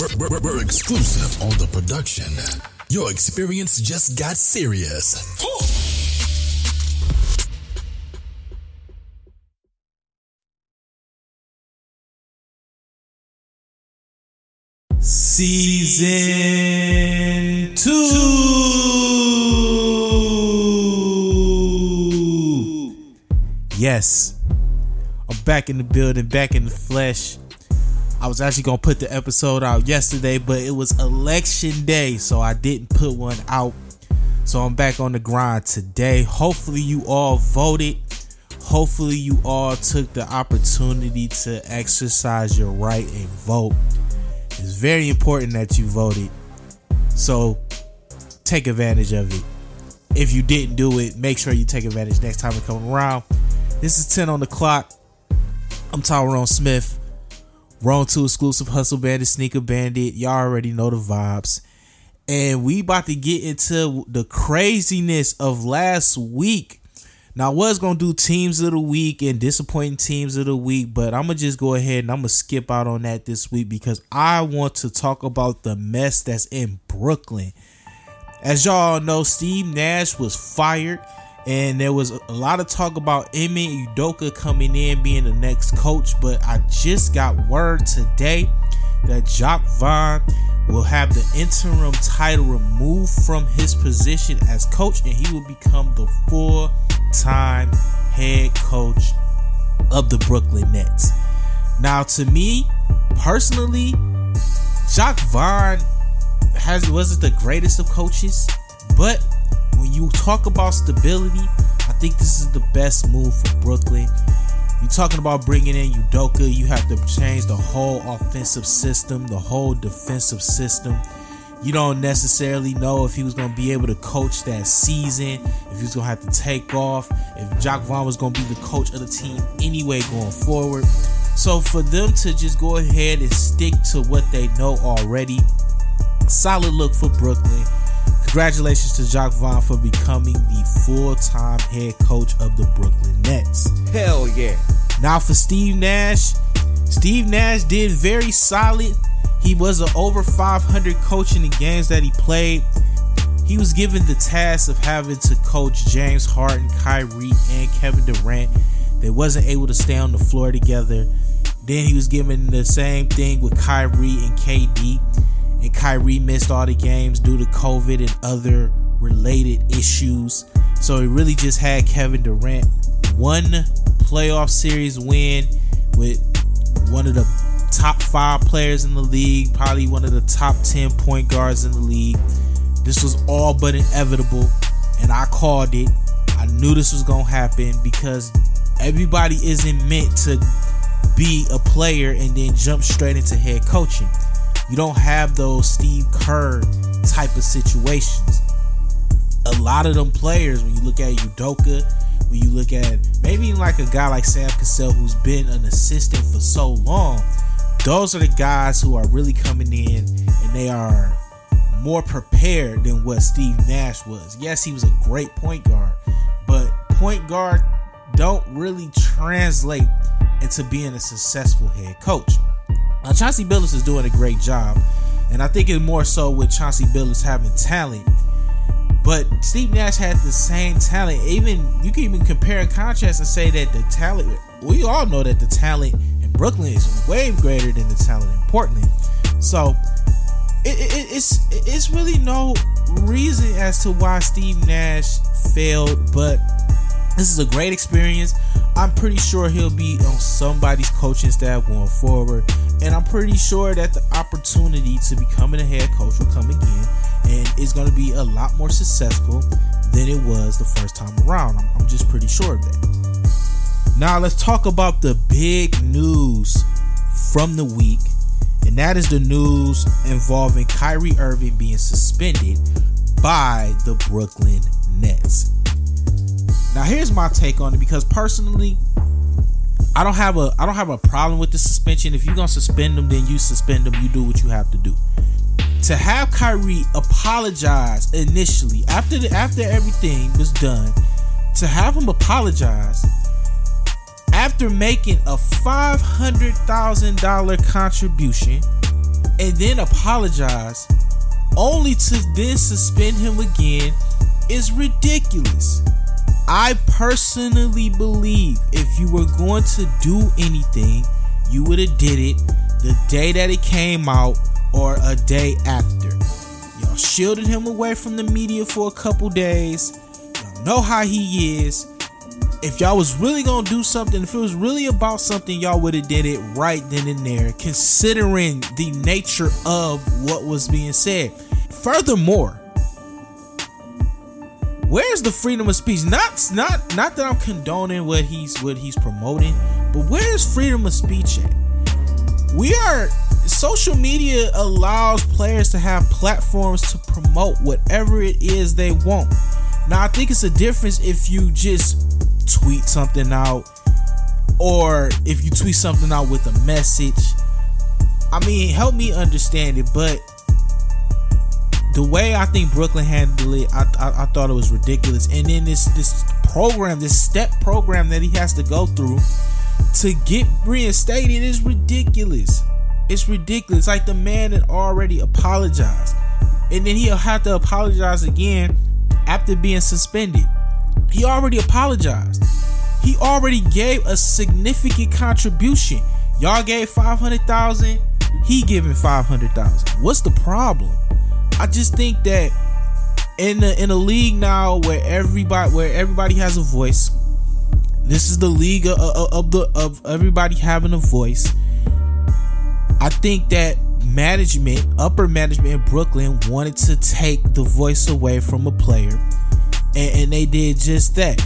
We're, we're, we're exclusive on the production. Your experience just got serious. Season two. Yes, I'm back in the building, back in the flesh. I was actually gonna put the episode out yesterday, but it was election day, so I didn't put one out. So I'm back on the grind today. Hopefully, you all voted. Hopefully, you all took the opportunity to exercise your right and vote. It's very important that you voted. So take advantage of it. If you didn't do it, make sure you take advantage next time it comes around. This is 10 on the clock. I'm Tyrone Smith. Wrong to exclusive Hustle Bandit, Sneaker Bandit. Y'all already know the vibes. And we about to get into the craziness of last week. Now I was gonna do teams of the week and disappointing teams of the week, but I'm gonna just go ahead and I'm gonna skip out on that this week because I want to talk about the mess that's in Brooklyn. As y'all know, Steve Nash was fired, and there was a lot of talk about Ime Udoka coming in being the next coach. But I just got word today that Jacque Vaughn will have the interim title removed from his position as coach, and he will become the full time head coach of the Brooklyn Nets. Now, to me personally, Jacque Vaughn has wasn't the greatest of coaches, but you talk about stability, I think this is the best move for Brooklyn. You're talking about bringing in Udoka, you have to change the whole offensive system, the whole defensive system. You don't necessarily know if he was going to be able to coach that season, if he was going to have to take off, if Jacque Vaughn was going to be the coach of the team anyway going forward. So for them to just go ahead and stick to what they know already, solid look for Brooklyn. Congratulations to Jacque Vaughn for becoming the full-time head coach of the Brooklyn Nets. Hell yeah. Now for Steve Nash, Steve Nash did very solid. He was an over 500 coach in the games that he played. He was given the task of having to coach James Harden, Kyrie, and Kevin Durant. They wasn't able to stay on the floor together. Then he was given the same thing with Kyrie and KD. And Kyrie missed all the games due to COVID and other related issues. So he really just had Kevin Durant one playoff series win with one of the top five players in the league, probably one of the top 10 point guards in the league. This was all but inevitable, and I called it. I knew this was going to happen because everybody isn't meant to be a player and then jump straight into head coaching. You don't have those Steve Kerr type of situations. A lot of them players, when you look at Udoka, when you look at maybe like a guy like Sam Cassell who's been an assistant for so long, those are the guys who are really coming in and they are more prepared than what Steve Nash was. Yes, he was a great point guard, but point guard don't really translate into being a successful head coach. Now, Chauncey Billups is doing a great job, and I think it's more so with Chauncey Billups having talent. But Steve Nash had the same talent. Even you can even compare and contrast and say that the talent. We all know that the talent in Brooklyn is way greater than the talent in Portland. So it, it, it's it's really no reason as to why Steve Nash failed, but this is a great experience. I'm pretty sure he'll be on somebody's coaching staff going forward. And I'm pretty sure that the opportunity to becoming a head coach will come again and it's going to be a lot more successful than it was the first time around. I'm, I'm just pretty sure of that. Now, let's talk about the big news from the week, and that is the news involving Kyrie Irving being suspended by the Brooklyn Nets. Now, here's my take on it because personally, I don't have a I don't have a problem with the suspension. If you're gonna suspend them, then you suspend them. You do what you have to do. To have Kyrie apologize initially after the, after everything was done, to have him apologize after making a five hundred thousand dollar contribution and then apologize, only to then suspend him again, is ridiculous. I personally believe if you were going to do anything, you would have did it the day that it came out or a day after. Y'all shielded him away from the media for a couple days. Y'all know how he is. If y'all was really gonna do something, if it was really about something, y'all would have did it right then and there, considering the nature of what was being said. Furthermore, where's the freedom of speech? Not not not that I'm condoning what he's what he's promoting, but where's freedom of speech at? We are social media allows players to have platforms to promote whatever it is they want. Now I think it's a difference if you just tweet something out or if you tweet something out with a message. I mean, help me understand it, but the way I think Brooklyn handled it, I, I, I thought it was ridiculous. And then this this program, this step program that he has to go through to get reinstated is ridiculous. It's ridiculous. Like the man had already apologized, and then he'll have to apologize again after being suspended. He already apologized. He already gave a significant contribution. Y'all gave 500,000, he giving 500,000. What's the problem? I just think that in the in a league now where everybody where everybody has a voice, this is the league of, of, of the of everybody having a voice. I think that management, upper management in Brooklyn, wanted to take the voice away from a player, and, and they did just that.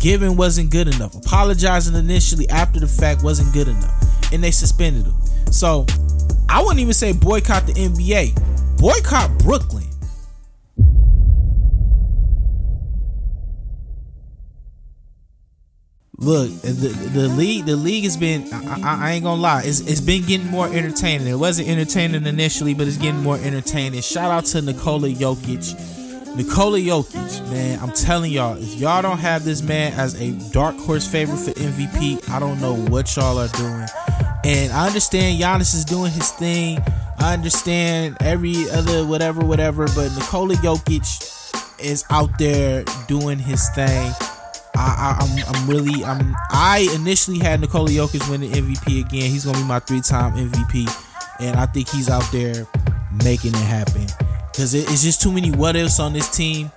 Giving wasn't good enough. Apologizing initially after the fact wasn't good enough, and they suspended him. So I wouldn't even say boycott the NBA boycott Brooklyn. Look, the, the league the league has been I, I, ain't gonna lie, it's, it's been getting more entertaining. It wasn't entertaining initially, but it's getting more entertaining. Shout out to Nikola Jokic. Nikola Jokic, man, I'm telling y'all, if y'all don't have this man as a dark horse favorite for MVP, I don't know what y'all are doing. And I understand Giannis is doing his thing. I understand every other whatever, whatever, but Nikola Jokic is out there doing his thing. I, am I'm, I'm really I'm I initially had Nikola Jokic win the MVP again. He's gonna be my three time MVP, and I think he's out there making it happen. Cause it, it's just too many what ifs on this team.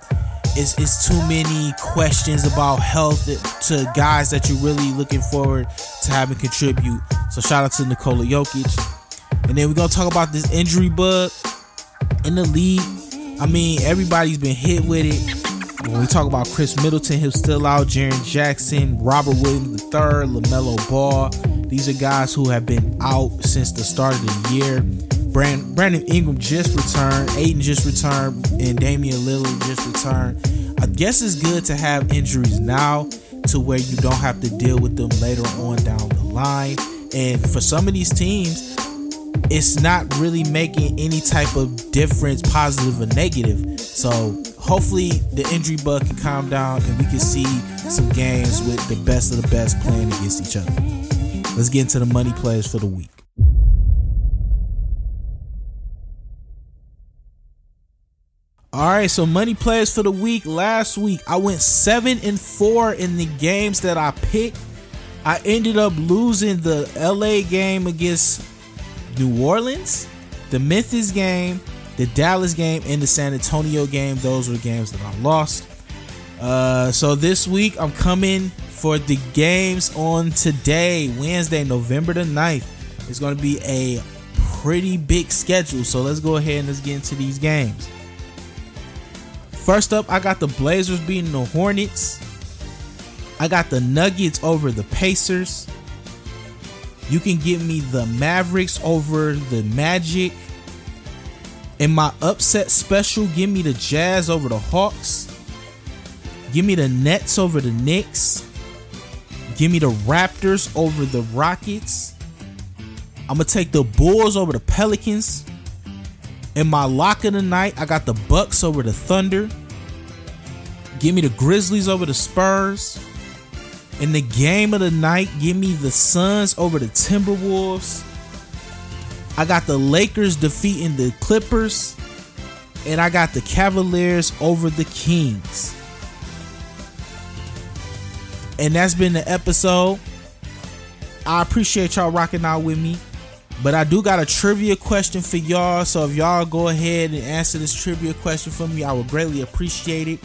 It's, it's too many questions about health to guys that you're really looking forward to having contribute. So shout out to Nikola Jokic. And then we're gonna talk about this injury bug in the league. I mean, everybody's been hit with it. When we talk about Khris Middleton, he's still out. Jaren Jackson, Robert Williams III, LaMelo Ball. These are guys who have been out since the start of the year. Brand, Brandon Ingram just returned. Ayton just returned. And Damian Lillard just returned. I guess it's good to have injuries now to where you don't have to deal with them later on down the line. And for some of these teams, it's not really making any type of difference, positive or negative. So hopefully the injury bug can calm down and we can see some games with the best of the best playing against each other. Let's get into the money players for the week. All right, so money players for the week. Last week I went seven and four in the games that I picked. I ended up losing the LA game against New Orleans, the Memphis game, the Dallas game, and the San Antonio game. Those were games that I lost. Uh, so this week I'm coming for the games on today, Wednesday, November the 9th. It's going to be a pretty big schedule. So let's go ahead and let's get into these games. First up, I got the Blazers beating the Hornets. I got the Nuggets over the Pacers. You can give me the Mavericks over the Magic. In my upset special, give me the Jazz over the Hawks. Give me the Nets over the Knicks. Give me the Raptors over the Rockets. I'm going to take the Bulls over the Pelicans. In my lock of the night, I got the Bucks over the Thunder. Give me the Grizzlies over the Spurs. In the game of the night, give me the Suns over the Timberwolves. I got the Lakers defeating the Clippers. And I got the Cavaliers over the Kings. And that's been the episode. I appreciate y'all rocking out with me. But I do got a trivia question for y'all. So if y'all go ahead and answer this trivia question for me, I would greatly appreciate it.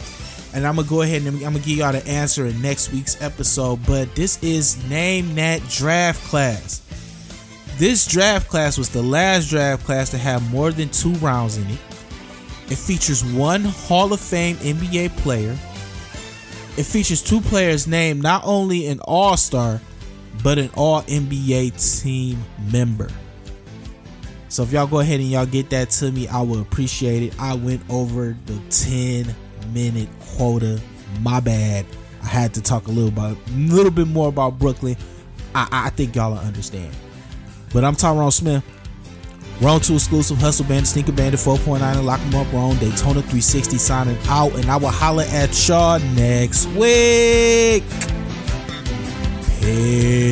And I'm gonna go ahead and I'm gonna give y'all the answer in next week's episode. But this is name that draft class. This draft class was the last draft class to have more than two rounds in it. It features one Hall of Fame NBA player. It features two players named not only an All Star, but an All NBA team member. So if y'all go ahead and y'all get that to me, I will appreciate it. I went over the 10 minute quota. My bad. I had to talk a little about a little bit more about Brooklyn. I, I think y'all understand. But I'm Tyrone Smith. We're on to exclusive Hustle Band, Sneaker Bandit 4.9 and Lock 'em Up. We're on Daytona 360 signing out, and I will holler at y'all next week. Peace.